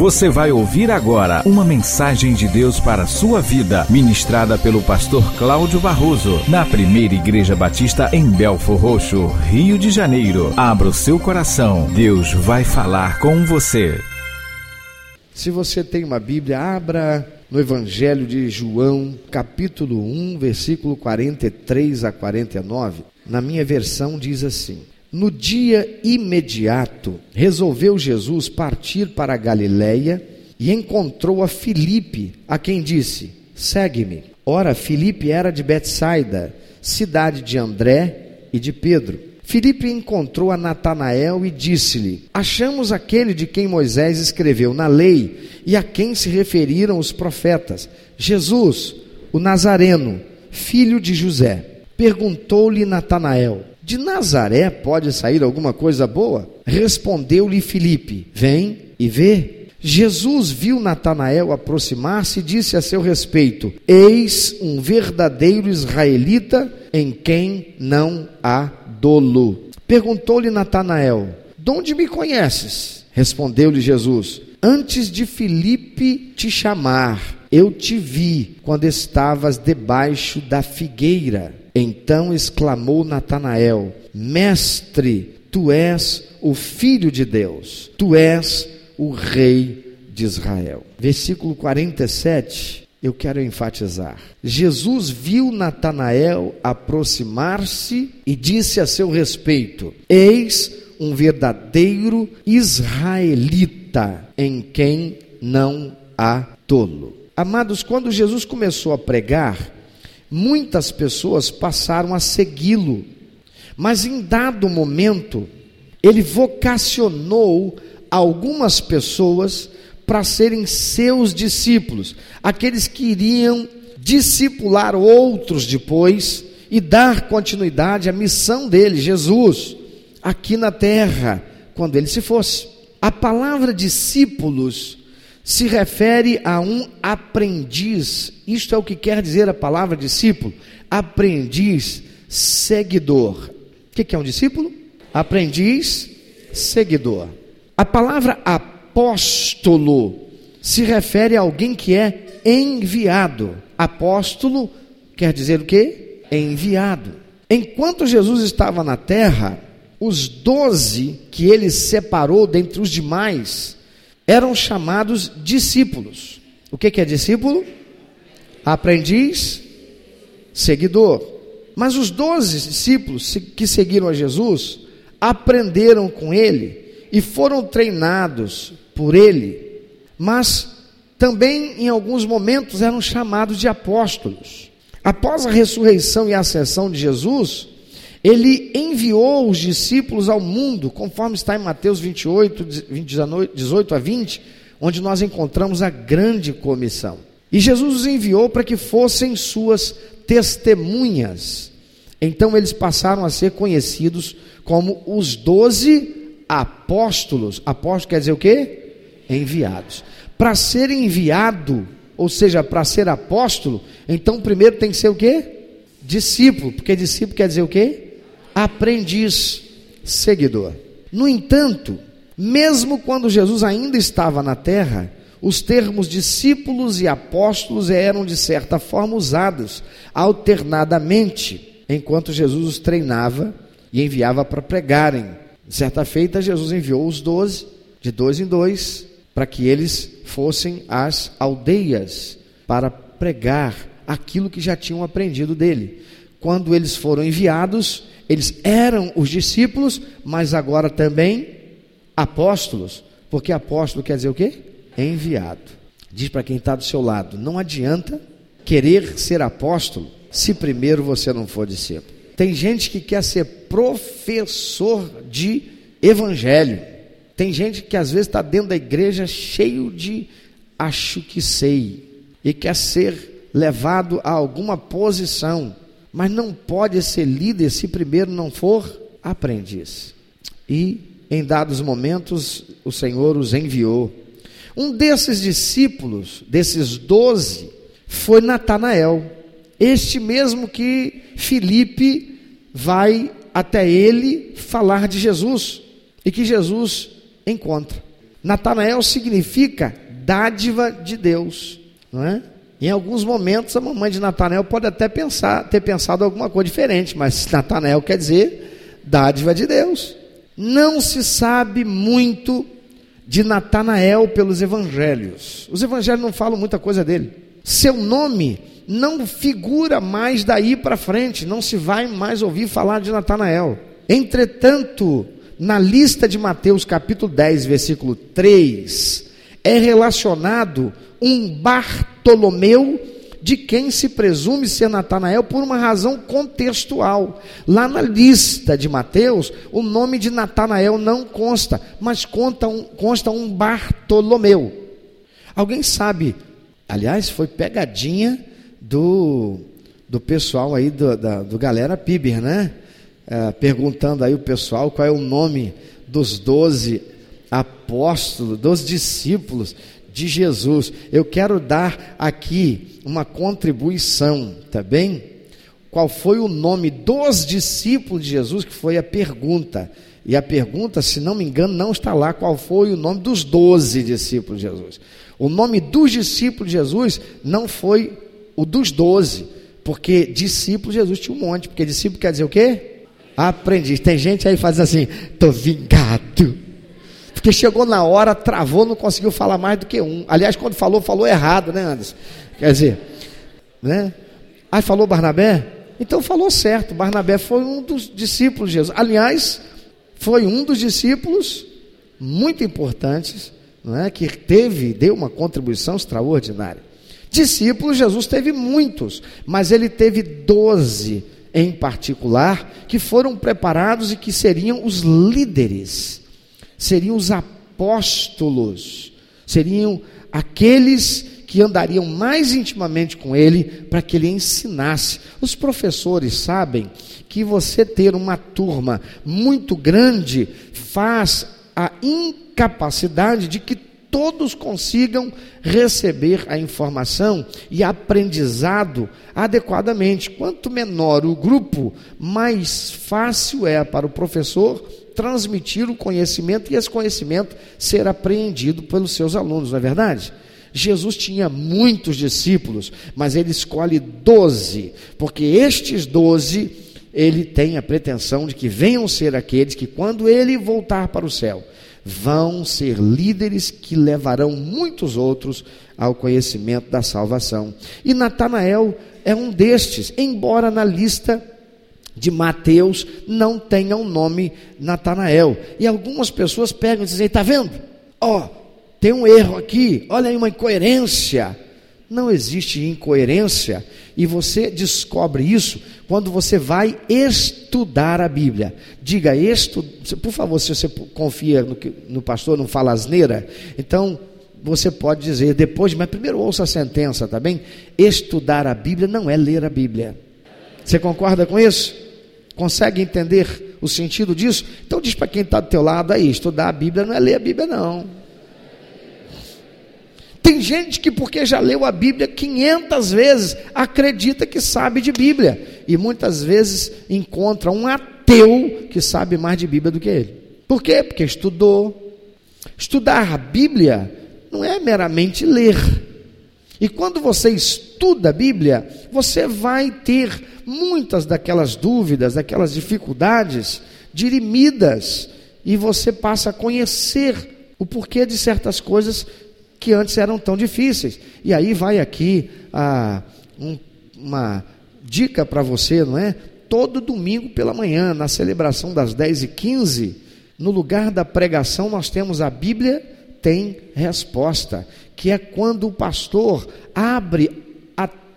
Você vai ouvir agora uma mensagem de Deus para a sua vida, ministrada pelo pastor Cláudio Barroso, na primeira Igreja Batista em Belfor Roxo, Rio de Janeiro. Abra o seu coração, Deus vai falar com você. Se você tem uma Bíblia, abra no Evangelho de João, capítulo 1, versículo 43 a 49. Na minha versão diz assim: no dia imediato, resolveu Jesus partir para a Galiléia e encontrou a Filipe, a quem disse: Segue-me. Ora, Filipe era de Betsaida, cidade de André e de Pedro. Filipe encontrou a Natanael e disse-lhe: Achamos aquele de quem Moisés escreveu na lei e a quem se referiram os profetas, Jesus, o Nazareno, filho de José. Perguntou-lhe Natanael: de Nazaré pode sair alguma coisa boa? Respondeu-lhe Filipe: Vem e vê. Jesus viu Natanael aproximar-se e disse a seu respeito: Eis um verdadeiro israelita em quem não há dolo. Perguntou-lhe Natanael: De onde me conheces? Respondeu-lhe Jesus: Antes de Filipe te chamar, eu te vi quando estavas debaixo da figueira. Então exclamou Natanael: Mestre, tu és o filho de Deus, tu és o rei de Israel. Versículo 47, eu quero enfatizar. Jesus viu Natanael aproximar-se e disse a seu respeito: Eis um verdadeiro israelita em quem não há tolo. Amados, quando Jesus começou a pregar, muitas pessoas passaram a segui-lo, mas em dado momento, ele vocacionou algumas pessoas para serem seus discípulos, aqueles que iriam discipular outros depois e dar continuidade à missão dele, Jesus, aqui na terra, quando ele se fosse. A palavra discípulos se refere a um aprendiz. Isto é o que quer dizer a palavra discípulo: aprendiz, seguidor. O que é um discípulo? Aprendiz, seguidor. A palavra apóstolo se refere a alguém que é enviado. Apóstolo quer dizer o que? Enviado. Enquanto Jesus estava na terra, os doze que ele separou dentre os demais, eram chamados discípulos. O que é discípulo? Aprendiz, seguidor. Mas os doze discípulos que seguiram a Jesus aprenderam com ele e foram treinados por ele, mas também em alguns momentos eram chamados de apóstolos. Após a ressurreição e a ascensão de Jesus, ele enviou os discípulos ao mundo, conforme está em Mateus 28, 18 a 20, onde nós encontramos a grande comissão. E Jesus os enviou para que fossem suas testemunhas. Então eles passaram a ser conhecidos como os doze apóstolos. Apóstolo quer dizer o quê? Enviados. Para ser enviado, ou seja, para ser apóstolo, então primeiro tem que ser o quê? Discípulo, porque discípulo quer dizer o quê? Aprendiz, seguidor. No entanto, mesmo quando Jesus ainda estava na terra, os termos discípulos e apóstolos eram de certa forma usados alternadamente, enquanto Jesus os treinava e enviava para pregarem. Certa feita, Jesus enviou os doze, de dois em dois, para que eles fossem às aldeias para pregar aquilo que já tinham aprendido dele. Quando eles foram enviados, eles eram os discípulos, mas agora também apóstolos, porque apóstolo quer dizer o quê? Enviado. Diz para quem está do seu lado: não adianta querer ser apóstolo se primeiro você não for discípulo. Tem gente que quer ser professor de evangelho. Tem gente que às vezes está dentro da igreja cheio de acho que sei e quer ser levado a alguma posição mas não pode ser líder se primeiro não for aprendiz. E em dados momentos o Senhor os enviou. Um desses discípulos, desses doze, foi Natanael, este mesmo que Filipe vai até ele falar de Jesus e que Jesus encontra. Natanael significa dádiva de Deus, não é? Em alguns momentos a mamãe de Natanael pode até pensar, ter pensado alguma coisa diferente, mas Natanael quer dizer dádiva de Deus. Não se sabe muito de Natanael pelos evangelhos. Os evangelhos não falam muita coisa dele. Seu nome não figura mais daí para frente, não se vai mais ouvir falar de Natanael. Entretanto, na lista de Mateus capítulo 10, versículo 3, é relacionado um Bartolomeu de quem se presume ser Natanael por uma razão contextual. Lá na lista de Mateus, o nome de Natanael não consta, mas conta um, consta um Bartolomeu. Alguém sabe? Aliás, foi pegadinha do, do pessoal aí do, da, do Galera Piber, né? É, perguntando aí o pessoal qual é o nome dos doze apóstolos, dos discípulos de Jesus. Eu quero dar aqui uma contribuição, tá bem? Qual foi o nome dos discípulos de Jesus? Que foi a pergunta. E a pergunta, se não me engano, não está lá. Qual foi o nome dos doze discípulos de Jesus? O nome dos discípulos de Jesus não foi o dos doze, porque discípulo Jesus tinha um monte. Porque discípulo quer dizer o quê? Aprendiz. Tem gente aí faz assim: estou vingado porque chegou na hora, travou, não conseguiu falar mais do que um. Aliás, quando falou, falou errado, né, Anderson? Quer dizer, né? Aí falou Barnabé? Então falou certo. Barnabé foi um dos discípulos de Jesus. Aliás, foi um dos discípulos muito importantes, não é? Que teve, deu uma contribuição extraordinária. Discípulos, Jesus teve muitos, mas ele teve doze em particular, que foram preparados e que seriam os líderes seriam os apóstolos, seriam aqueles que andariam mais intimamente com ele para que ele ensinasse. Os professores sabem que você ter uma turma muito grande faz a incapacidade de que todos consigam receber a informação e aprendizado adequadamente. Quanto menor o grupo, mais fácil é para o professor transmitir o conhecimento e esse conhecimento ser apreendido pelos seus alunos, não é verdade? Jesus tinha muitos discípulos, mas ele escolhe doze, porque estes doze, ele tem a pretensão de que venham ser aqueles que, quando ele voltar para o céu, vão ser líderes que levarão muitos outros ao conhecimento da salvação. E Natanael é um destes, embora na lista de Mateus não tenha o um nome Natanael. E algumas pessoas pegam e dizem: está vendo? Ó, oh, tem um erro aqui, olha aí uma incoerência. Não existe incoerência, e você descobre isso quando você vai estudar a Bíblia. Diga, estu... por favor, se você confia no, que, no pastor, não fala asneira, então você pode dizer depois, mas primeiro ouça a sentença, tá bem? Estudar a Bíblia não é ler a Bíblia. Você concorda com isso? Consegue entender o sentido disso? Então diz para quem está do teu lado aí, estudar a Bíblia não é ler a Bíblia não. Tem gente que porque já leu a Bíblia 500 vezes, acredita que sabe de Bíblia e muitas vezes encontra um ateu que sabe mais de Bíblia do que ele. Por quê? Porque estudou. Estudar a Bíblia não é meramente ler. E quando você estuda a Bíblia, você vai ter muitas daquelas dúvidas, daquelas dificuldades dirimidas, e você passa a conhecer o porquê de certas coisas que antes eram tão difíceis. E aí vai aqui a, um, uma dica para você, não é? Todo domingo pela manhã, na celebração das 10 e 15 no lugar da pregação, nós temos a Bíblia tem resposta que é quando o pastor abre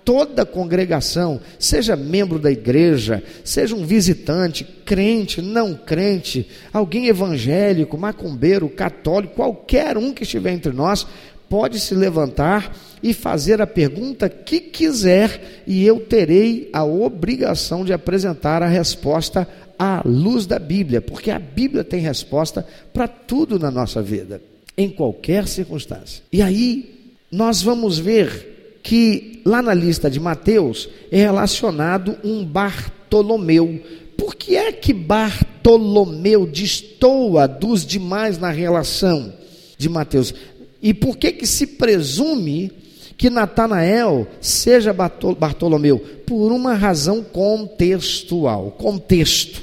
toda a congregação, seja membro da igreja, seja um visitante, crente, não crente, alguém evangélico, macumbeiro, católico, qualquer um que estiver entre nós, pode se levantar e fazer a pergunta que quiser, e eu terei a obrigação de apresentar a resposta à luz da Bíblia, porque a Bíblia tem resposta para tudo na nossa vida em qualquer circunstância. E aí nós vamos ver que lá na lista de Mateus é relacionado um Bartolomeu. Por que é que Bartolomeu destoa dos demais na relação? de Mateus. E por que que se presume que Natanael seja Bartolomeu? Por uma razão contextual, contexto.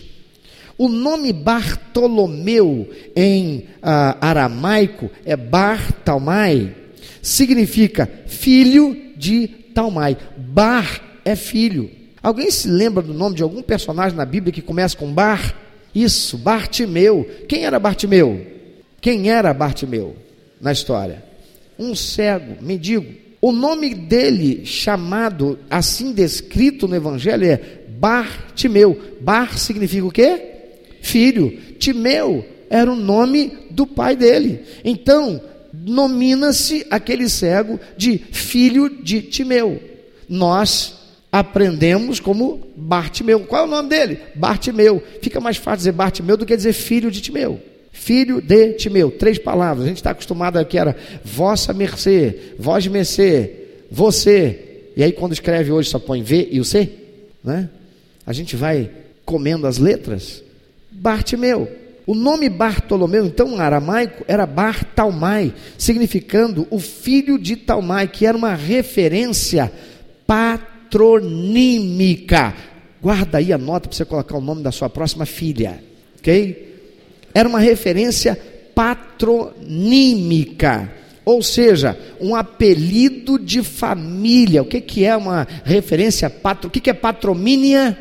O nome Bartolomeu em ah, aramaico é Bartalmai, significa filho de Talmai. Bar é filho. Alguém se lembra do nome de algum personagem na Bíblia que começa com Bar? Isso, Bartimeu. Quem era Bartimeu? Quem era Bartimeu na história? Um cego, mendigo. O nome dele, chamado assim descrito no Evangelho, é Bartimeu. Bar significa o quê? Filho. Timeu era o nome do pai dele. Então, nomina-se aquele cego de filho de Timeu. Nós aprendemos como Bartimeu. Qual é o nome dele? Bartimeu. Fica mais fácil dizer Bartimeu do que dizer filho de Timeu. Filho de Timeu. Três palavras. A gente está acostumado aqui, era vossa mercê, vós mercê, você. E aí quando escreve hoje só põe V e o C, né? A gente vai comendo as letras. Bartimeu. O nome Bartolomeu, então, aramaico, era Bartalmai, significando o filho de Talmai, que era uma referência patronímica. Guarda aí a nota para você colocar o nome da sua próxima filha, ok? Era uma referência patronímica, ou seja, um apelido de família. O que, que é uma referência patro? O que, que é patromínia?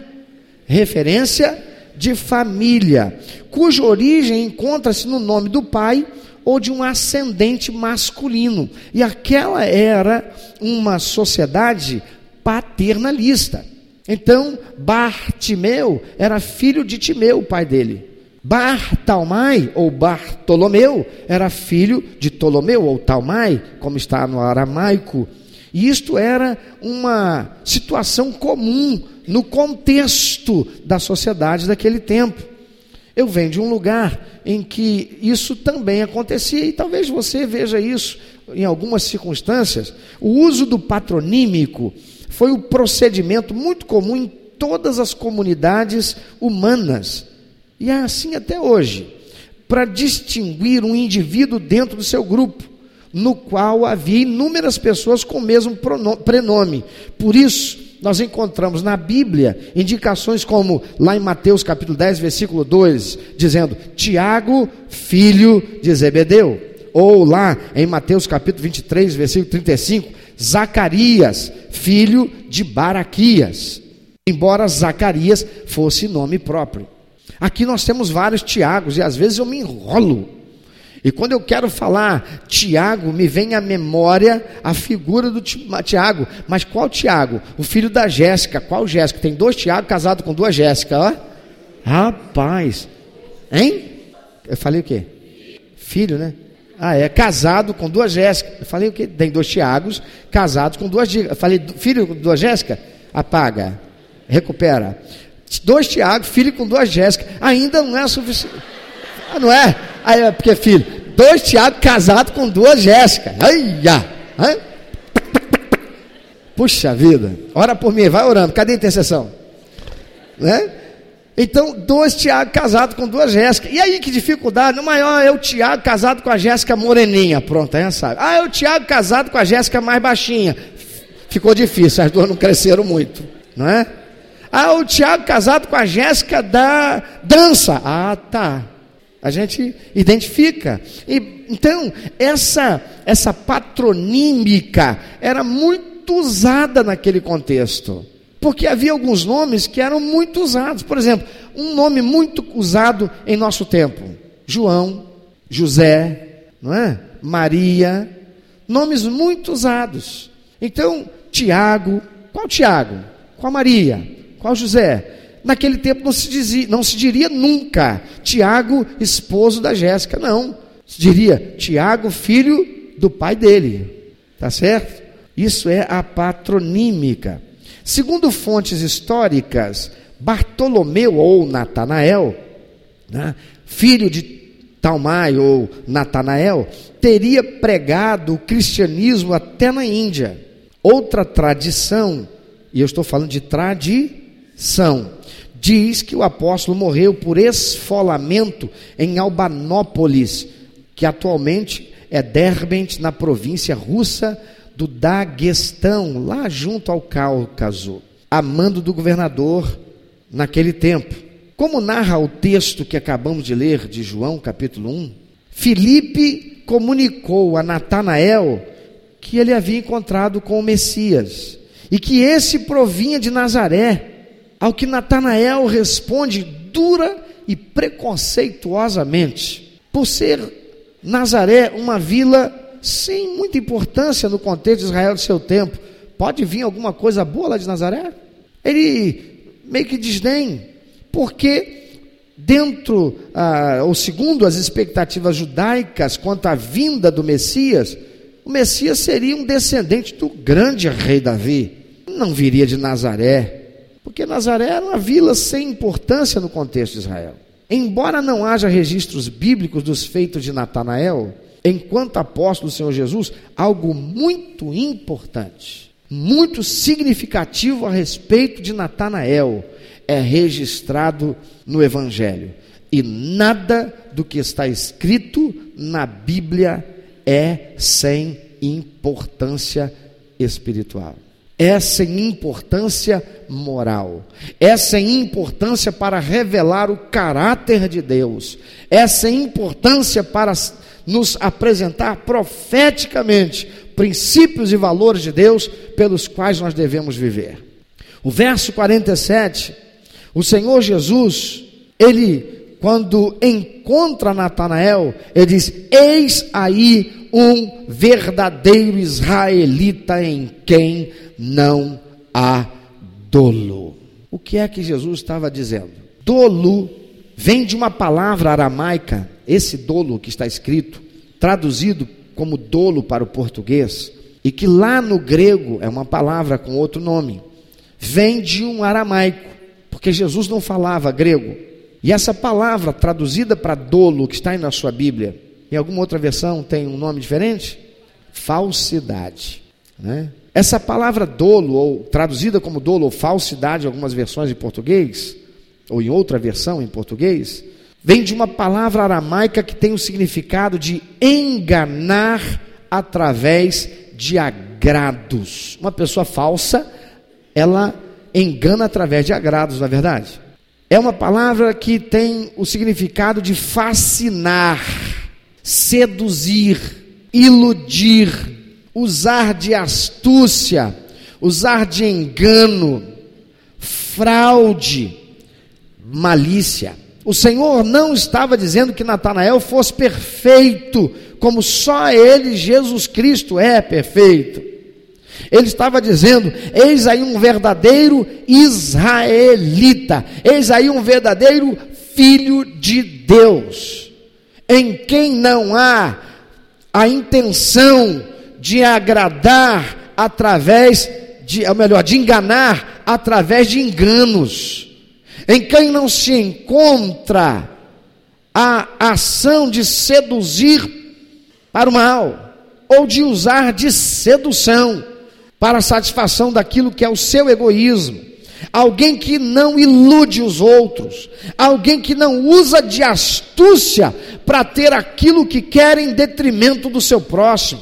Referência de família, cuja origem encontra-se no nome do pai ou de um ascendente masculino. E aquela era uma sociedade paternalista. Então, Bartimeu era filho de Timeu, o pai dele. Bartalmai, ou Bartolomeu, era filho de Ptolomeu, ou Talmai, como está no aramaico. E isto era uma situação comum no contexto da sociedade daquele tempo. Eu venho de um lugar em que isso também acontecia, e talvez você veja isso em algumas circunstâncias. O uso do patronímico foi o procedimento muito comum em todas as comunidades humanas. E é assim até hoje, para distinguir um indivíduo dentro do seu grupo, no qual havia inúmeras pessoas com o mesmo prenome. Por isso, nós encontramos na Bíblia indicações como lá em Mateus capítulo 10, versículo 2, dizendo: Tiago, filho de Zebedeu. Ou lá em Mateus capítulo 23, versículo 35, Zacarias, filho de Baraquias, embora Zacarias fosse nome próprio. Aqui nós temos vários Tiagos e às vezes eu me enrolo. E quando eu quero falar Tiago, me vem à memória a figura do Tiago. Mas qual Tiago? O filho da Jéssica. Qual Jéssica? Tem dois Tiago casados com duas Jéssica, ó. Rapaz. Hein? Eu falei o quê? Filho, né? Ah, é casado com duas Jéssica. Eu falei o quê? Tem dois Tiagos casados com duas Eu falei, filho com duas Jéssica? Apaga. Recupera. Dois Tiagos, filho com duas Jéssica. Ainda não é suficiente. Ah, não é? Aí é porque filho. Dois Tiagos casados com duas Jéssica. Ai, Puxa vida. Ora por mim, vai orando. Cadê a intercessão? Né? Então, dois Tiago casados com duas Jéssica. E aí, que dificuldade? No maior é o Tiago casado com a Jéssica moreninha. Pronto, aí sabe. Ah, é o Tiago casado com a Jéssica mais baixinha. Ficou difícil, as duas não cresceram muito, não é? Ah, o Tiago casado com a Jéssica da dança. Ah, tá. A gente identifica. E, então, essa, essa patronímica era muito usada naquele contexto. Porque havia alguns nomes que eram muito usados. Por exemplo, um nome muito usado em nosso tempo: João, José, não é? Maria, nomes muito usados. Então, Tiago, qual Tiago? Qual Maria? Qual José? Naquele tempo não se, dizia, não se diria nunca Tiago, esposo da Jéssica, não. Se diria Tiago, filho do pai dele. Tá certo? Isso é a patronímica. Segundo fontes históricas, Bartolomeu ou Natanael, né, filho de Talmai ou Natanael, teria pregado o cristianismo até na Índia. Outra tradição, e eu estou falando de tradição, diz que o apóstolo morreu por esfolamento em Albanópolis, que atualmente é Derbent, na província russa do Daguestão, lá junto ao Cáucaso, a mando do governador naquele tempo. Como narra o texto que acabamos de ler de João, capítulo 1, Filipe comunicou a Natanael que ele havia encontrado com o Messias e que esse provinha de Nazaré. Ao que Natanael responde dura e preconceituosamente, por ser Nazaré uma vila sem muita importância no contexto de Israel do seu tempo. Pode vir alguma coisa boa lá de Nazaré? Ele meio que desdém, porque dentro, ah, ou segundo as expectativas judaicas quanto à vinda do Messias, o Messias seria um descendente do grande rei Davi não viria de Nazaré, porque Nazaré era uma vila sem importância no contexto de Israel. Embora não haja registros bíblicos dos feitos de Natanael, enquanto apóstolo do Senhor Jesus, algo muito importante, muito significativo a respeito de Natanael é registrado no Evangelho. E nada do que está escrito na Bíblia é sem importância espiritual é sem importância moral, é sem importância para revelar o caráter de Deus, é sem importância para nos apresentar profeticamente princípios e valores de Deus pelos quais nós devemos viver. O verso 47, o Senhor Jesus, ele quando encontra Natanael, ele diz: Eis aí um verdadeiro israelita em quem não há dolo. O que é que Jesus estava dizendo? Dolo vem de uma palavra aramaica, esse dolo que está escrito, traduzido como dolo para o português, e que lá no grego é uma palavra com outro nome, vem de um aramaico, porque Jesus não falava grego. E essa palavra traduzida para dolo, que está aí na sua Bíblia, em alguma outra versão tem um nome diferente? Falsidade. Né? Essa palavra dolo, ou traduzida como dolo ou falsidade em algumas versões em português, ou em outra versão em português, vem de uma palavra aramaica que tem o significado de enganar através de agrados. Uma pessoa falsa, ela engana através de agrados, na é verdade. É uma palavra que tem o significado de fascinar, seduzir, iludir, usar de astúcia, usar de engano, fraude, malícia. O Senhor não estava dizendo que Natanael fosse perfeito, como só ele, Jesus Cristo, é perfeito. Ele estava dizendo: eis aí um verdadeiro israelita, eis aí um verdadeiro filho de Deus, em quem não há a intenção de agradar através de, ou melhor, de enganar através de enganos. Em quem não se encontra a ação de seduzir para o mal, ou de usar de sedução para a satisfação daquilo que é o seu egoísmo. Alguém que não ilude os outros, alguém que não usa de astúcia para ter aquilo que quer em detrimento do seu próximo.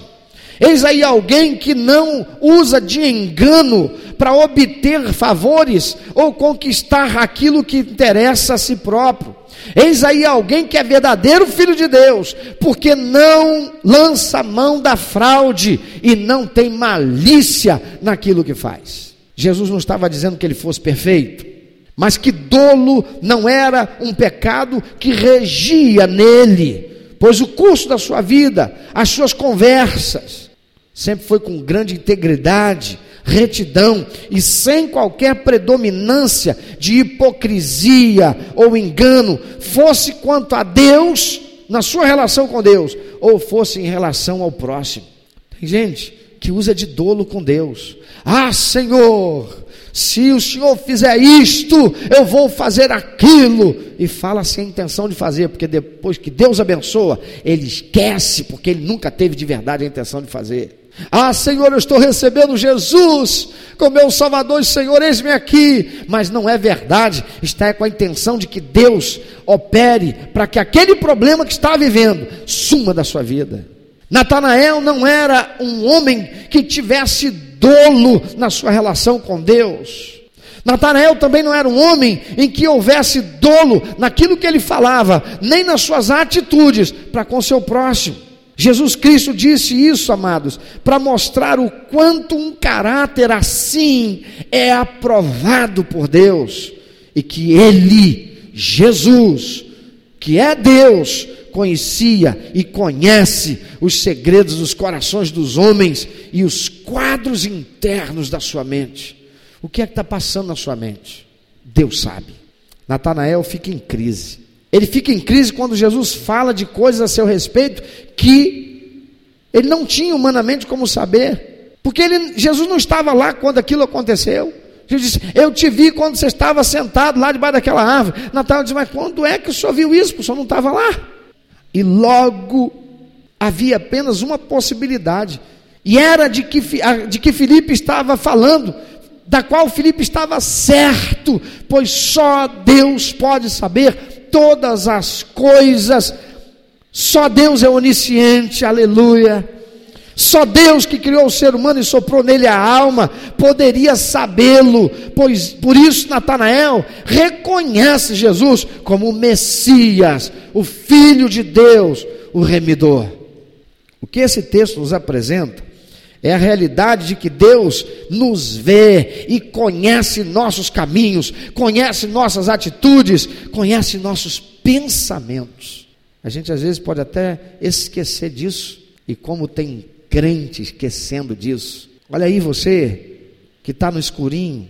Eis aí alguém que não usa de engano para obter favores ou conquistar aquilo que interessa a si próprio. Eis aí alguém que é verdadeiro filho de Deus, porque não lança mão da fraude e não tem malícia naquilo que faz. Jesus não estava dizendo que ele fosse perfeito, mas que dolo não era um pecado que regia nele, pois o curso da sua vida, as suas conversas, sempre foi com grande integridade, retidão e sem qualquer predominância de hipocrisia ou engano, fosse quanto a Deus, na sua relação com Deus, ou fosse em relação ao próximo. Tem gente que usa de dolo com Deus. Ah, Senhor, se o Senhor fizer isto, eu vou fazer aquilo. E fala sem intenção de fazer, porque depois que Deus abençoa, ele esquece, porque ele nunca teve de verdade a intenção de fazer. Ah, Senhor, eu estou recebendo Jesus como meu Salvador e Senhor, eis-me aqui. Mas não é verdade, está com a intenção de que Deus opere para que aquele problema que está vivendo suma da sua vida. Natanael não era um homem que tivesse dolo na sua relação com Deus. Natanael também não era um homem em que houvesse dolo naquilo que ele falava, nem nas suas atitudes para com seu próximo. Jesus Cristo disse isso, amados, para mostrar o quanto um caráter assim é aprovado por Deus e que ele, Jesus, que é Deus, conhecia e conhece os segredos dos corações dos homens e os quadros internos da sua mente. O que é que está passando na sua mente? Deus sabe. Natanael fica em crise. Ele fica em crise quando Jesus fala de coisas a seu respeito que ele não tinha humanamente como saber. Porque ele, Jesus não estava lá quando aquilo aconteceu. Jesus disse: Eu te vi quando você estava sentado lá debaixo daquela árvore. Natanael diz: Mas quando é que o senhor viu isso? O senhor não estava lá. E logo havia apenas uma possibilidade, e era de que, de que Filipe estava falando, da qual Filipe estava certo, pois só Deus pode saber todas as coisas, só Deus é onisciente, aleluia. Só Deus que criou o ser humano e soprou nele a alma poderia sabê-lo, pois por isso Natanael reconhece Jesus como o Messias, o Filho de Deus, o remidor. O que esse texto nos apresenta é a realidade de que Deus nos vê e conhece nossos caminhos, conhece nossas atitudes, conhece nossos pensamentos. A gente às vezes pode até esquecer disso, e como tem crente esquecendo disso. Olha aí você que está no escurinho,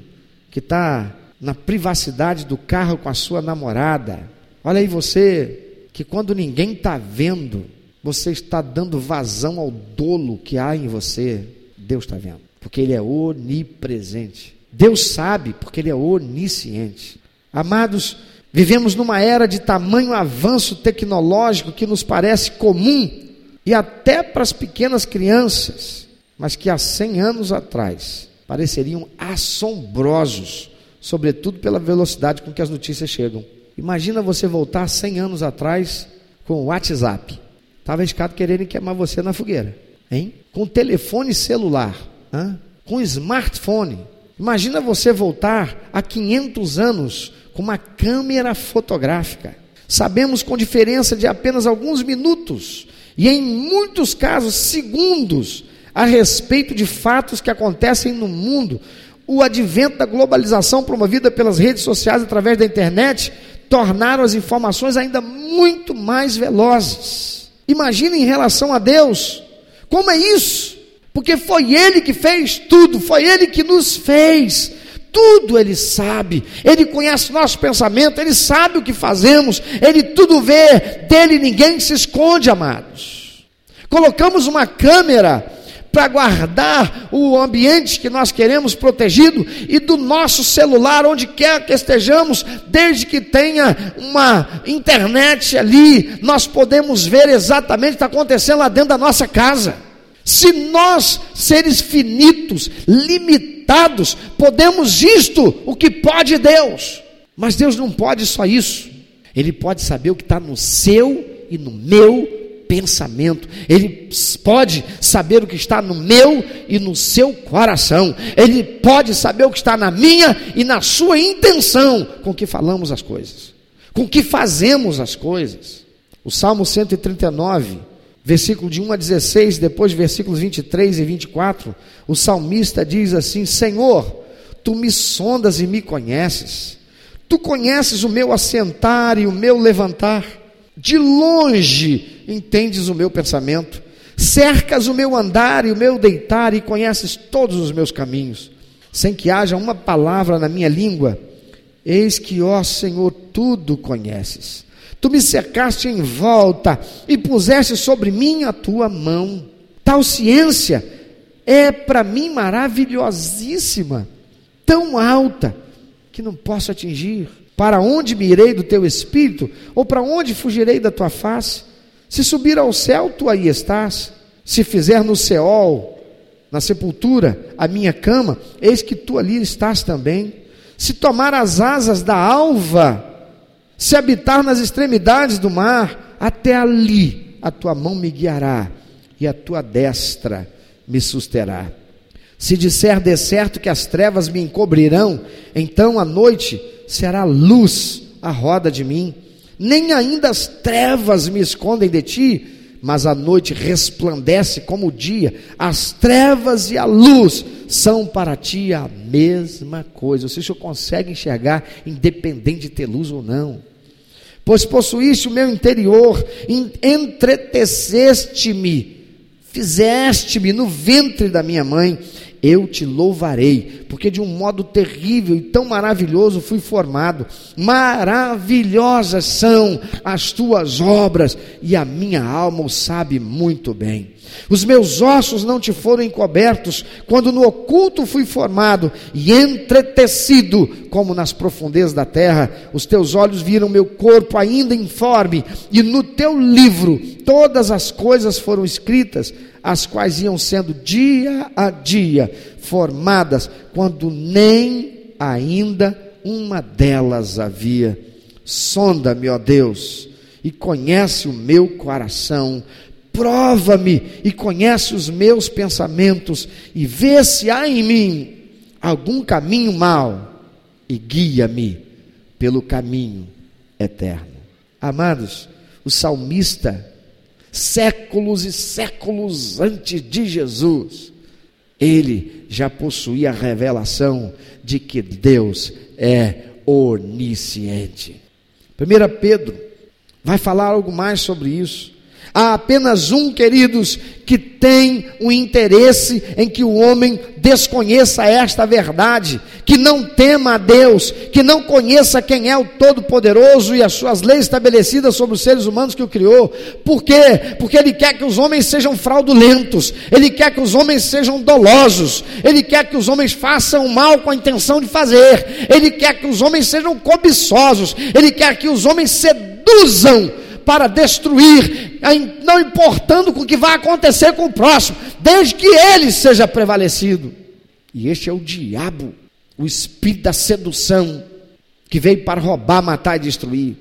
que está na privacidade do carro com a sua namorada. Olha aí você que quando ninguém está vendo, você está dando vazão ao dolo que há em você. Deus está vendo, porque Ele é onipresente. Deus sabe, porque Ele é onisciente. Amados, vivemos numa era de tamanho avanço tecnológico que nos parece comum e até para as pequenas crianças, mas que há 100 anos atrás pareceriam assombrosos, sobretudo pela velocidade com que as notícias chegam. Imagina você voltar 100 anos atrás com o WhatsApp. Estava escado querendo queimar você na fogueira, hein? Com telefone celular, hein? com smartphone. Imagina você voltar a 500 anos com uma câmera fotográfica. Sabemos com diferença de apenas alguns minutos e em muitos casos, segundos, a respeito de fatos que acontecem no mundo. O advento da globalização promovida pelas redes sociais através da internet tornaram as informações ainda muito mais velozes. Imagine em relação a Deus, como é isso? Porque foi Ele que fez tudo, foi Ele que nos fez. Tudo Ele sabe, Ele conhece nosso pensamento, Ele sabe o que fazemos, Ele tudo vê, dele ninguém se esconde, amados. Colocamos uma câmera para guardar o ambiente que nós queremos protegido e do nosso celular, onde quer que estejamos, desde que tenha uma internet ali, nós podemos ver exatamente o que está acontecendo lá dentro da nossa casa. Se nós, seres finitos, limitados, podemos isto, o que pode Deus. Mas Deus não pode só isso. Ele pode saber o que está no seu e no meu pensamento. Ele pode saber o que está no meu e no seu coração. Ele pode saber o que está na minha e na sua intenção com que falamos as coisas, com que fazemos as coisas. O Salmo 139 versículo de 1 a 16, depois versículos 23 e 24, o salmista diz assim: Senhor, tu me sondas e me conheces, tu conheces o meu assentar e o meu levantar, de longe entendes o meu pensamento, cercas o meu andar e o meu deitar e conheces todos os meus caminhos, sem que haja uma palavra na minha língua, eis que, ó Senhor, tudo conheces. Tu me cercaste em volta e puseste sobre mim a tua mão. Tal ciência é para mim maravilhosíssima, tão alta que não posso atingir. Para onde me irei do teu espírito? Ou para onde fugirei da tua face? Se subir ao céu, tu aí estás. Se fizer no Seol, na sepultura, a minha cama, eis que tu ali estás também. Se tomar as asas da alva, se habitar nas extremidades do mar, até ali a tua mão me guiará e a tua destra me susterá. Se disser de certo que as trevas me encobrirão, então a noite será luz à roda de mim. Nem ainda as trevas me escondem de ti, mas a noite resplandece como o dia. As trevas e a luz são para ti a mesma coisa. O senhor consegue enxergar, independente de ter luz ou não. Pois possuíste o meu interior, entreteceste-me, fizeste-me no ventre da minha mãe eu te louvarei, porque de um modo terrível e tão maravilhoso fui formado. Maravilhosas são as tuas obras, e a minha alma o sabe muito bem. Os meus ossos não te foram encobertos, quando no oculto fui formado e entretecido, como nas profundezas da terra. Os teus olhos viram meu corpo ainda informe, e no teu livro todas as coisas foram escritas as quais iam sendo dia a dia formadas, quando nem ainda uma delas havia. Sonda-me, ó Deus, e conhece o meu coração, prova-me e conhece os meus pensamentos, e vê se há em mim algum caminho mau, e guia-me pelo caminho eterno. Amados, o salmista séculos e séculos antes de Jesus, ele já possuía a revelação de que Deus é onisciente. 1 Pedro vai falar algo mais sobre isso. Há apenas um, queridos, que tem o interesse em que o homem desconheça esta verdade, que não tema a Deus, que não conheça quem é o Todo-Poderoso e as suas leis estabelecidas sobre os seres humanos que o criou. Por quê? Porque ele quer que os homens sejam fraudulentos, ele quer que os homens sejam dolosos, ele quer que os homens façam mal com a intenção de fazer, ele quer que os homens sejam cobiçosos, ele quer que os homens seduzam para destruir, não importando com o que vai acontecer com o próximo, desde que ele seja prevalecido. E este é o diabo, o espírito da sedução, que veio para roubar, matar e destruir.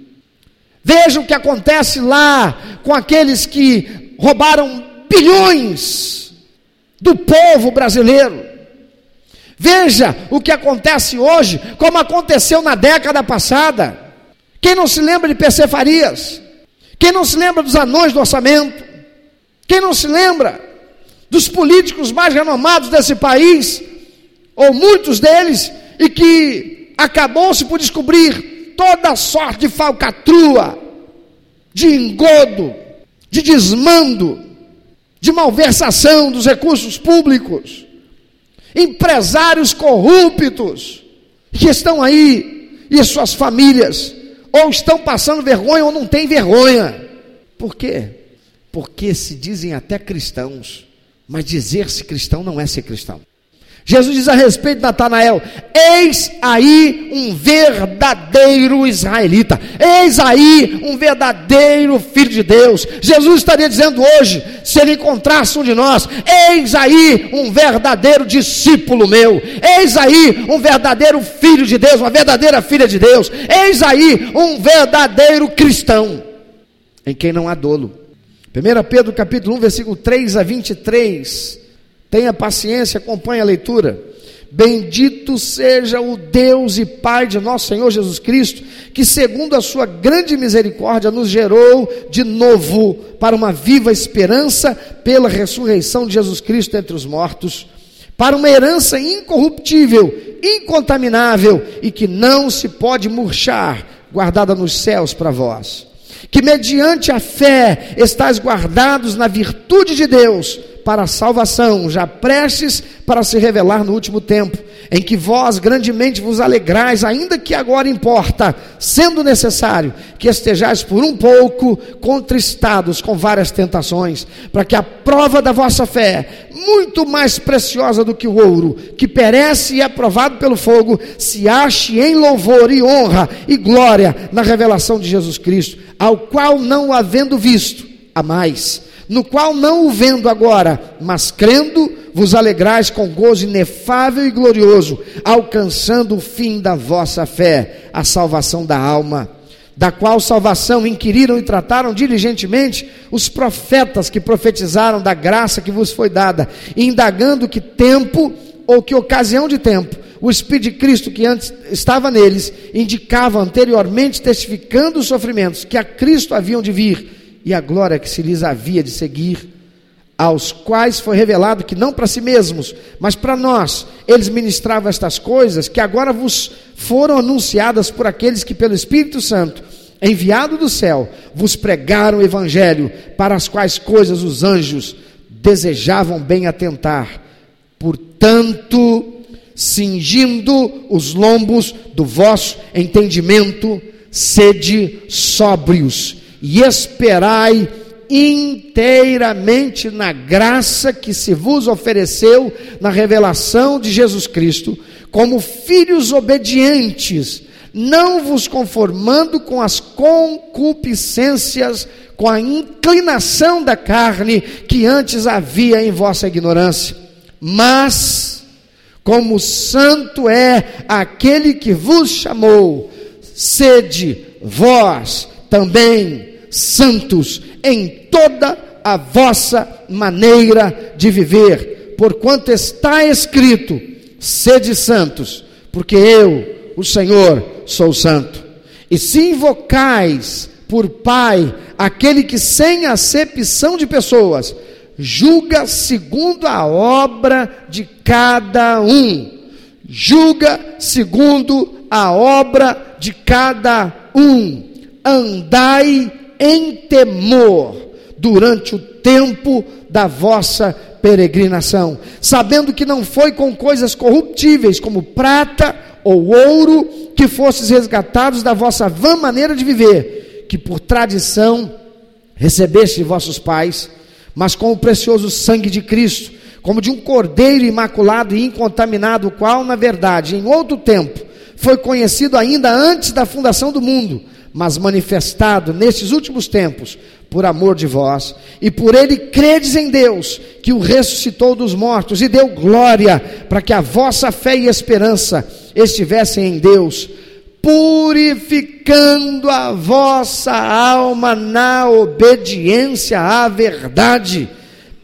Veja o que acontece lá com aqueles que roubaram bilhões do povo brasileiro. Veja o que acontece hoje, como aconteceu na década passada. Quem não se lembra de PC Farias? Quem não se lembra dos anões do orçamento? Quem não se lembra dos políticos mais renomados desse país, ou muitos deles, e que acabou-se por descobrir toda sorte de falcatrua, de engodo, de desmando, de malversação dos recursos públicos, empresários corruptos que estão aí e suas famílias ou estão passando vergonha ou não têm vergonha. Por quê? Porque se dizem até cristãos, mas dizer-se cristão não é ser cristão. Jesus diz a respeito de Natanael: Eis aí um verdadeiro israelita, eis aí um verdadeiro filho de Deus. Jesus estaria dizendo hoje, se ele encontrasse um de nós: Eis aí um verdadeiro discípulo meu, eis aí um verdadeiro filho de Deus, uma verdadeira filha de Deus, eis aí um verdadeiro cristão, em quem não há dolo. 1 Pedro capítulo 1, versículo 3 a 23 Tenha paciência, acompanhe a leitura. Bendito seja o Deus e Pai de nosso Senhor Jesus Cristo, que, segundo a sua grande misericórdia, nos gerou de novo para uma viva esperança pela ressurreição de Jesus Cristo entre os mortos, para uma herança incorruptível, incontaminável e que não se pode murchar, guardada nos céus para vós. Que mediante a fé estáis guardados na virtude de Deus para a salvação, já prestes para se revelar no último tempo, em que vós grandemente vos alegrais, ainda que agora importa, sendo necessário que estejais por um pouco contristados com várias tentações, para que a prova da vossa fé, muito mais preciosa do que o ouro, que perece e é provado pelo fogo, se ache em louvor e honra e glória na revelação de Jesus Cristo, ao qual não havendo visto, a mais no qual não o vendo agora, mas crendo, vos alegrais com gozo inefável e glorioso, alcançando o fim da vossa fé, a salvação da alma. da qual salvação inquiriram e trataram diligentemente os profetas que profetizaram da graça que vos foi dada, indagando que tempo ou que ocasião de tempo o Espírito de Cristo que antes estava neles indicava anteriormente, testificando os sofrimentos que a Cristo haviam de vir e a glória que se lhes havia de seguir, aos quais foi revelado que não para si mesmos, mas para nós, eles ministravam estas coisas que agora vos foram anunciadas por aqueles que pelo Espírito Santo, enviado do céu, vos pregaram o evangelho, para as quais coisas os anjos desejavam bem atentar. Portanto, cingindo os lombos do vosso entendimento, sede sóbrios e esperai inteiramente na graça que se vos ofereceu na revelação de Jesus Cristo, como filhos obedientes, não vos conformando com as concupiscências, com a inclinação da carne que antes havia em vossa ignorância, mas como santo é aquele que vos chamou, sede vós também santos em toda a vossa maneira de viver, porquanto está escrito: sede santos, porque eu, o Senhor, sou santo. E se invocais por Pai aquele que sem acepção de pessoas julga segundo a obra de cada um. Julga segundo a obra de cada um. Andai em temor durante o tempo da vossa peregrinação, sabendo que não foi com coisas corruptíveis como prata ou ouro que fostes resgatados da vossa vã maneira de viver, que por tradição recebeste de vossos pais mas com o precioso sangue de Cristo, como de um cordeiro imaculado e incontaminado, qual, na verdade, em outro tempo, foi conhecido ainda antes da fundação do mundo, mas manifestado nestes últimos tempos, por amor de vós, e por ele credes em Deus, que o ressuscitou dos mortos e deu glória, para que a vossa fé e esperança estivessem em Deus purificando a vossa alma na obediência à verdade,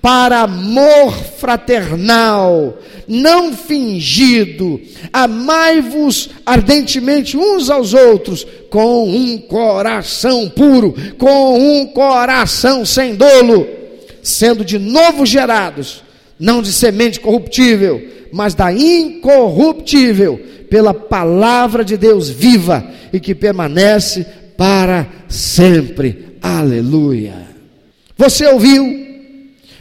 para amor fraternal, não fingido, amai-vos ardentemente uns aos outros, com um coração puro, com um coração sem dolo, sendo de novo gerados, não de semente corruptível, mas da incorruptível pela palavra de Deus viva e que permanece para sempre. Aleluia. Você ouviu?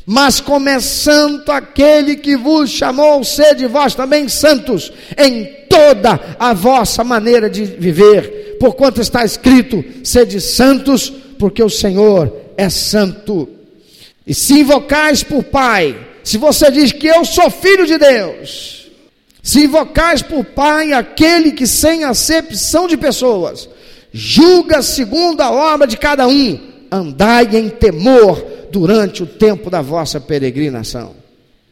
Mas começando aquele que vos chamou, sede vós também santos em toda a vossa maneira de viver, porquanto está escrito: sede santos, porque o Senhor é santo. E se invocais por Pai, se você diz que eu sou filho de Deus, se invocais por Pai aquele que, sem acepção de pessoas, julga segundo a obra de cada um, andai em temor durante o tempo da vossa peregrinação.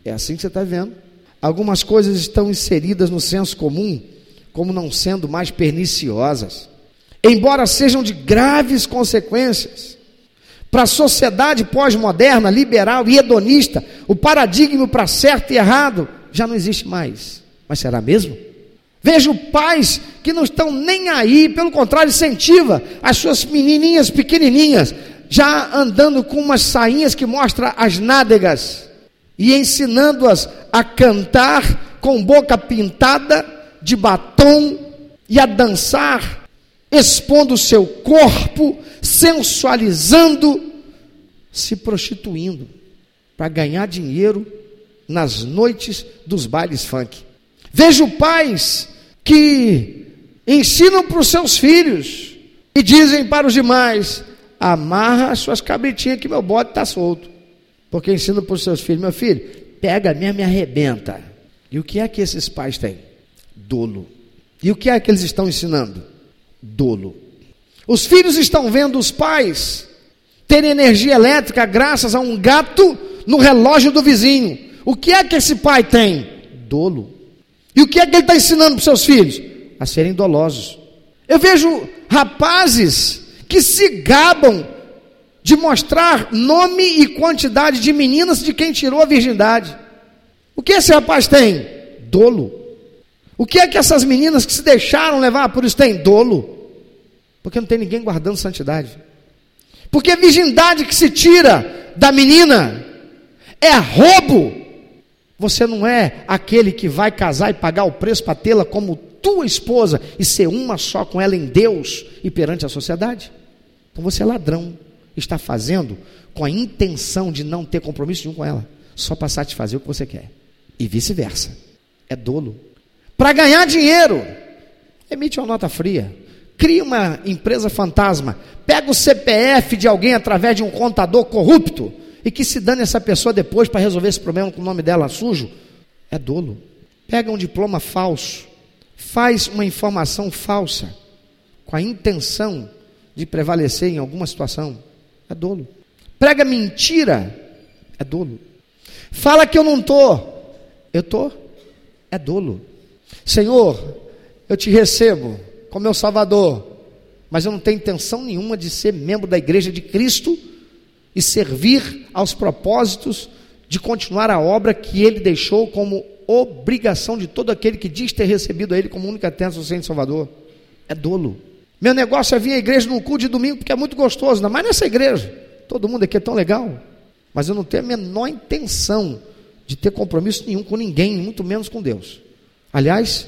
É assim que você está vendo. Algumas coisas estão inseridas no senso comum como não sendo mais perniciosas, embora sejam de graves consequências. Para a sociedade pós-moderna, liberal e hedonista, o paradigma para certo e errado já não existe mais. Mas será mesmo? Vejo pais que não estão nem aí, pelo contrário, incentiva as suas menininhas pequenininhas, já andando com umas sainhas que mostram as nádegas e ensinando-as a cantar com boca pintada de batom e a dançar, expondo o seu corpo, sensualizando, se prostituindo para ganhar dinheiro nas noites dos bailes funk. Vejo pais que ensinam para os seus filhos e dizem para os demais: amarra as suas cabritinhas que meu bode está solto. Porque ensinam para os seus filhos: meu filho, pega mesmo e arrebenta. E o que é que esses pais têm? Dolo. E o que é que eles estão ensinando? Dolo. Os filhos estão vendo os pais terem energia elétrica graças a um gato no relógio do vizinho. O que é que esse pai tem? Dolo. E o que é que ele está ensinando para os seus filhos? A serem dolosos. Eu vejo rapazes que se gabam de mostrar nome e quantidade de meninas de quem tirou a virgindade. O que esse rapaz tem? Dolo. O que é que essas meninas que se deixaram levar por isso têm? Dolo. Porque não tem ninguém guardando santidade. Porque a virgindade que se tira da menina é roubo. Você não é aquele que vai casar e pagar o preço para tê-la como tua esposa e ser uma só com ela em Deus e perante a sociedade. Então você é ladrão, está fazendo com a intenção de não ter compromisso nenhum com ela, só para satisfazer o que você quer. E vice-versa. É dolo. Para ganhar dinheiro, emite uma nota fria. Cria uma empresa fantasma. Pega o CPF de alguém através de um contador corrupto e que se dane essa pessoa depois para resolver esse problema com o nome dela sujo. É dolo. Pega um diploma falso. Faz uma informação falsa com a intenção de prevalecer em alguma situação. É dolo. Prega mentira. É dolo. Fala que eu não estou eu estou, é dolo. Senhor, eu te recebo como meu Salvador, mas eu não tenho intenção nenhuma de ser membro da igreja de Cristo e servir aos propósitos de continuar a obra que ele deixou como obrigação de todo aquele que diz ter recebido a ele como única terra Senhor Salvador. É dolo. Meu negócio é vir à igreja no culto de domingo porque é muito gostoso, ainda mais nessa igreja. Todo mundo aqui é tão legal. Mas eu não tenho a menor intenção de ter compromisso nenhum com ninguém, muito menos com Deus. Aliás,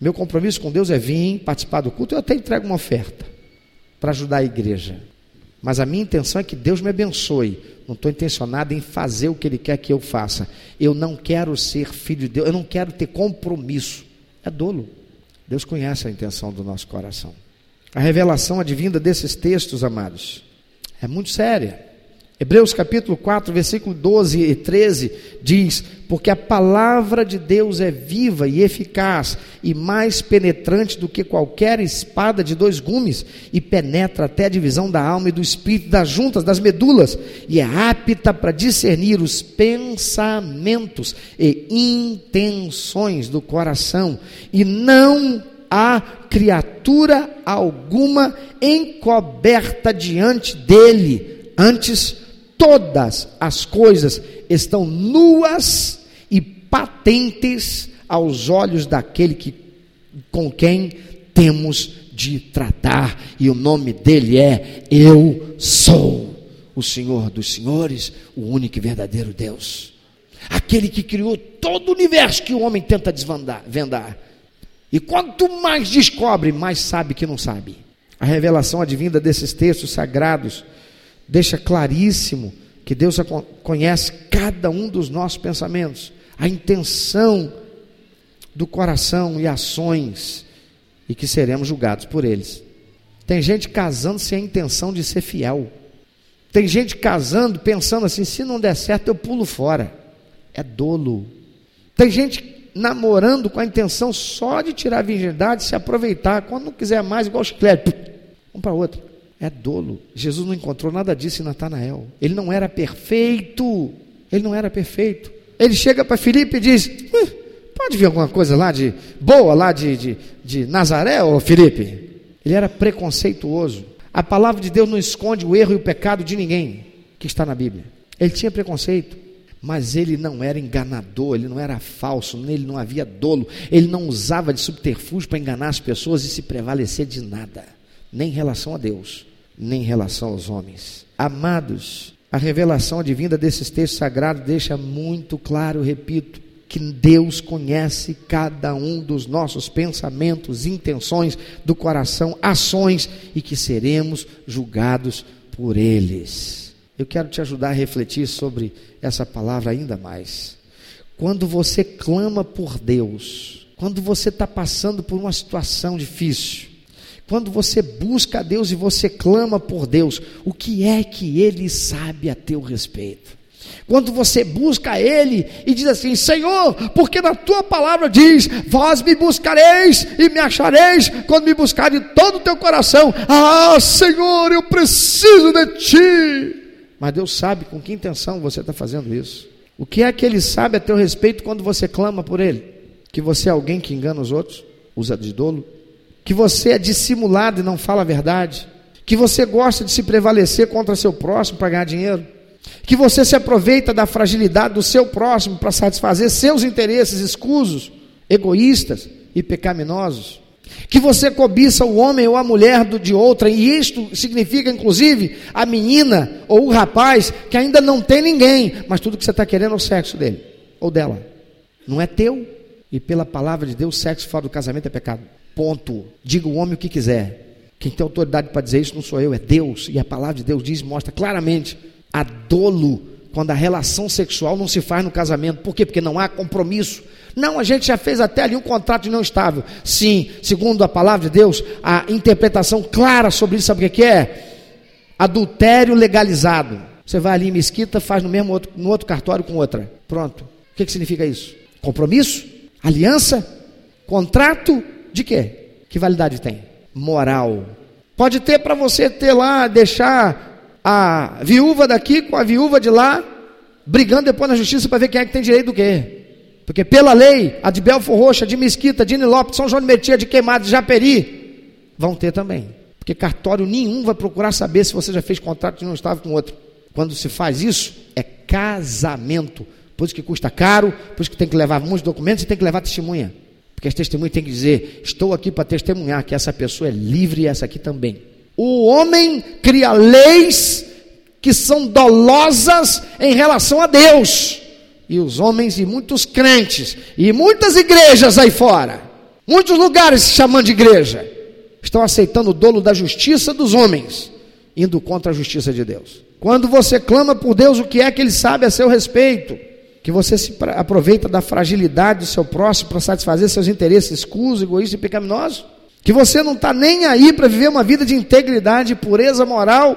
meu compromisso com Deus é vir participar do culto, eu até entrego uma oferta para ajudar a igreja. Mas a minha intenção é que Deus me abençoe. Não estou intencionado em fazer o que Ele quer que eu faça. Eu não quero ser filho de Deus, eu não quero ter compromisso. É dolo. Deus conhece a intenção do nosso coração. A revelação advinda desses textos, amados, é muito séria. Hebreus capítulo 4, versículo 12 e 13 diz: Porque a palavra de Deus é viva e eficaz, e mais penetrante do que qualquer espada de dois gumes, e penetra até a divisão da alma e do espírito, das juntas, das medulas, e é apta para discernir os pensamentos e intenções do coração, e não há criatura alguma encoberta diante dele, antes todas as coisas estão nuas e patentes aos olhos daquele que, com quem temos de tratar, e o nome dele é Eu Sou, o Senhor dos Senhores, o único e verdadeiro Deus, aquele que criou todo o universo que o homem tenta desvendar. E quanto mais descobre, mais sabe que não sabe. A revelação advinda desses textos sagrados deixa claríssimo que Deus conhece cada um dos nossos pensamentos, a intenção do coração e ações, e que seremos julgados por eles. Tem gente casando sem a intenção de ser fiel. Tem gente casando pensando assim: se não der certo, eu pulo fora. É dolo. Tem gente namorando com a intenção só de tirar a virgindade, se aproveitar. Quando não quiser mais, igual o chiclete, um para outro é dolo. Jesus não encontrou nada disso em Natanael. Ele não era perfeito. Ele não era perfeito. Ele chega para Filipe e diz: Pode vir alguma coisa lá de boa, lá de, de, de Nazaré, ô Filipe? Ele era preconceituoso. A palavra de Deus não esconde o erro e o pecado de ninguém que está na Bíblia. Ele tinha preconceito, mas ele não era enganador, ele não era falso, nele não havia dolo, ele não usava de subterfúgio para enganar as pessoas e se prevalecer de nada nem em relação a Deus, nem em relação aos homens. Amados, a revelação advinda desses textos sagrados deixa muito claro, repito, que Deus conhece cada um dos nossos pensamentos, intenções do coração, ações e que seremos julgados por eles. Eu quero te ajudar a refletir sobre essa palavra ainda mais. Quando você clama por Deus, quando você está passando por uma situação difícil, quando você busca a Deus e você clama por Deus, o que é que Ele sabe a teu respeito? Quando você busca Ele e diz assim: Senhor, porque na tua palavra diz: Vós me buscareis e me achareis quando me buscar de todo o teu coração. Ah, Senhor, eu preciso de ti. Mas Deus sabe com que intenção você está fazendo isso. O que é que Ele sabe a teu respeito quando você clama por Ele? Que você é alguém que engana os outros, usa de dolo, que você é dissimulado e não fala a verdade, que você gosta de se prevalecer contra seu próximo para ganhar dinheiro, que você se aproveita da fragilidade do seu próximo para satisfazer seus interesses escusos, egoístas e pecaminosos, que você cobiça o homem ou a mulher do, de outra, e isto significa inclusive a menina ou o rapaz que ainda não tem ninguém, mas tudo que você está querendo é o sexo dele ou dela, não é teu, e pela palavra de Deus, sexo fora do casamento é pecado. Ponto. Diga o homem o que quiser. Quem tem autoridade para dizer isso não sou eu, é Deus. E a palavra de Deus diz, mostra claramente a dolo quando a relação sexual não se faz no casamento. Por quê? Porque não há compromisso. Não, a gente já fez até ali um contrato não estável. Sim, segundo a palavra de Deus, a interpretação clara sobre isso, sabe o que é? Adultério legalizado. Você vai ali em mesquita, faz no mesmo outro, no outro cartório com outra. Pronto. O que, que significa isso? Compromisso? Aliança? Contrato? De quê? Que validade tem? Moral. Pode ter para você ter lá, deixar a viúva daqui com a viúva de lá, brigando depois na justiça para ver quem é que tem direito do quê. Porque pela lei, a de Belfor Roxa, de Mesquita, de Nilópolis, São João de Metia, de Queimado, de Japeri, vão ter também. Porque cartório nenhum vai procurar saber se você já fez contrato e não estava com outro. Quando se faz isso, é casamento. Por isso que custa caro, por isso que tem que levar muitos documentos e tem que levar testemunha. Porque as testemunhas têm que dizer: estou aqui para testemunhar que essa pessoa é livre e essa aqui também. O homem cria leis que são dolosas em relação a Deus. E os homens e muitos crentes e muitas igrejas aí fora, muitos lugares se chamando de igreja, estão aceitando o dolo da justiça dos homens, indo contra a justiça de Deus. Quando você clama por Deus, o que é que ele sabe a seu respeito? Que você se aproveita da fragilidade do seu próximo para satisfazer seus interesses escusos, egoístas e pecaminosos? que você não está nem aí para viver uma vida de integridade e pureza moral.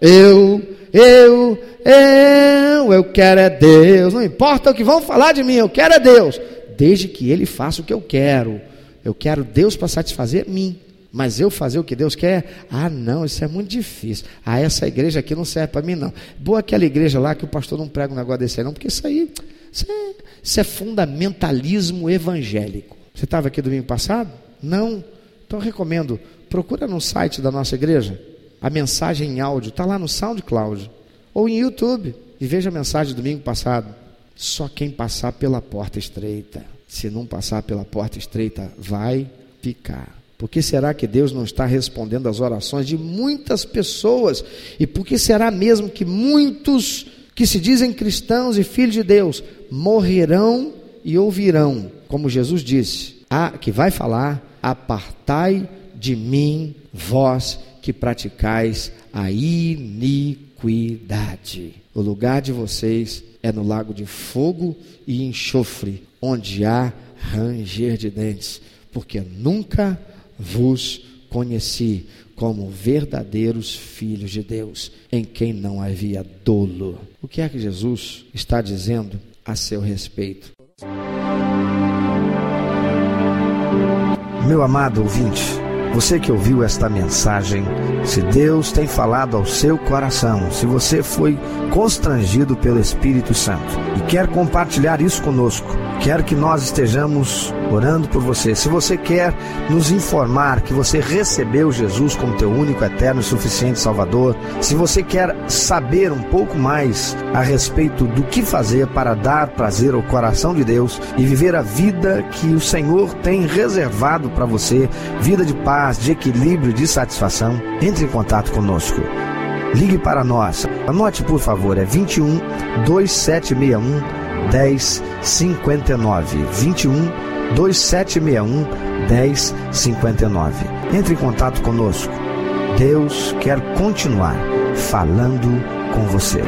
Eu, eu, eu, eu quero é Deus. Não importa o que vão falar de mim, eu quero é Deus. Desde que Ele faça o que eu quero. Eu quero Deus para satisfazer mim. Mas eu fazer o que Deus quer? Ah, não, isso é muito difícil. Ah, essa igreja aqui não serve para mim, não. Boa aquela igreja lá que o pastor não prega um negócio desse aí, não, porque isso aí, isso é, isso é fundamentalismo evangélico. Você estava aqui domingo passado? Não. Então recomendo, procura no site da nossa igreja, a mensagem em áudio, está lá no SoundCloud, ou em YouTube, e veja a mensagem do domingo passado. Só quem passar pela porta estreita, se não passar pela porta estreita, vai ficar. Por que será que Deus não está respondendo às orações de muitas pessoas? E por que será mesmo que muitos que se dizem cristãos e filhos de Deus morrerão e ouvirão, como Jesus disse, a, que vai falar, apartai de mim, vós que praticais a iniquidade. O lugar de vocês é no lago de fogo e enxofre, onde há ranger de dentes, porque nunca vos conheci como verdadeiros filhos de Deus, em quem não havia dolo. O que é que Jesus está dizendo a seu respeito? Meu amado ouvinte, você que ouviu esta mensagem, se Deus tem falado ao seu coração, se você foi constrangido pelo Espírito Santo e quer compartilhar isso conosco, quer que nós estejamos orando por você. Se você quer nos informar que você recebeu Jesus como teu único, eterno e suficiente Salvador, se você quer saber um pouco mais a respeito do que fazer para dar prazer ao coração de Deus e viver a vida que o Senhor tem reservado para você, vida de paz, de equilíbrio, de satisfação, entre em contato conosco. Ligue para nós. Anote, por favor, é 21 2761 1059 21 2761 1059. Entre em contato conosco. Deus quer continuar falando com você.